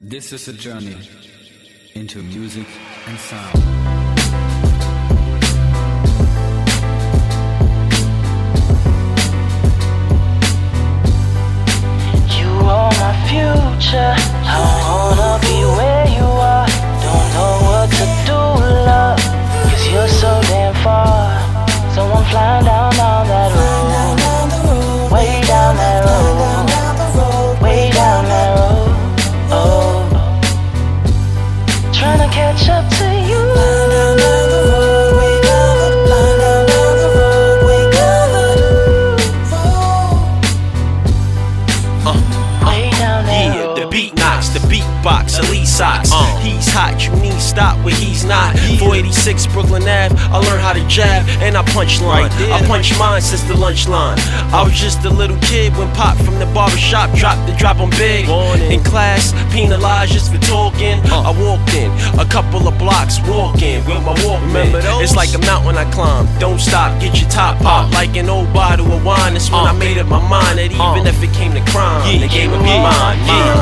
This is a journey into music and sound. Trying to catch up beat knocks, the beatbox, elite socks. He's hot, you need stop where he's not. 486 Brooklyn Ave, I learned how to jab and I punch line. I punch mine since the lunch line. I was just a little kid when Pop from the barber shop dropped the drop on big. In class, penalized just for talking. I walked in, a couple of blocks walking with my Walkman. It's like a mountain I climb. Don't stop, get your top pop like an old bottle of wine. That's when I made up my mind that even if it came to crime, the game would be mine. mine.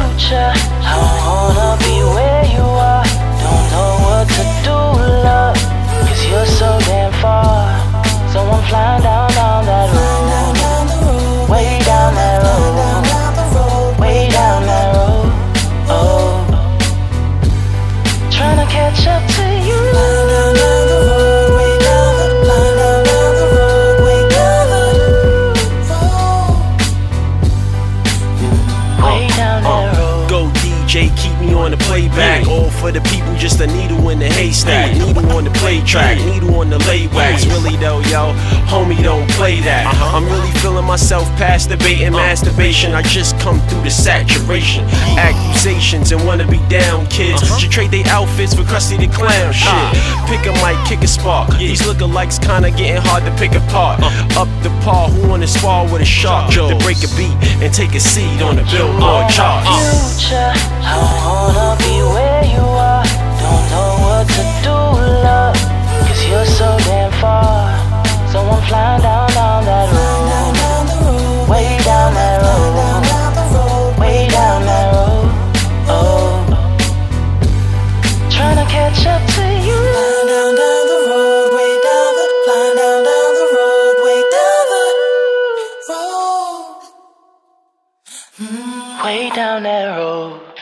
DJ, keep me on the playback. All for the people, just a needle in the haystack. Needle on the play track, needle on the lay wax. Really though, yo, homie, don't play that. Uh-huh. I'm really feeling myself past debating uh. masturbation. I just come through the saturation. Accusations and wanna be down kids. Uh-huh. Should trade their outfits for Krusty the Clown uh. shit. Pick a mic, kick a spark. These lookalikes kinda getting hard to pick apart. Uh. Up the par, who wanna spar with a shark? To break a beat and take a seat on the Billboard chart. Future, I wanna be where you are. Don't know what to do, love, cause you're so damn far. So I'm flying down on that road, way down that road, way down that road. Oh, trying to catch up to you. way down arrow.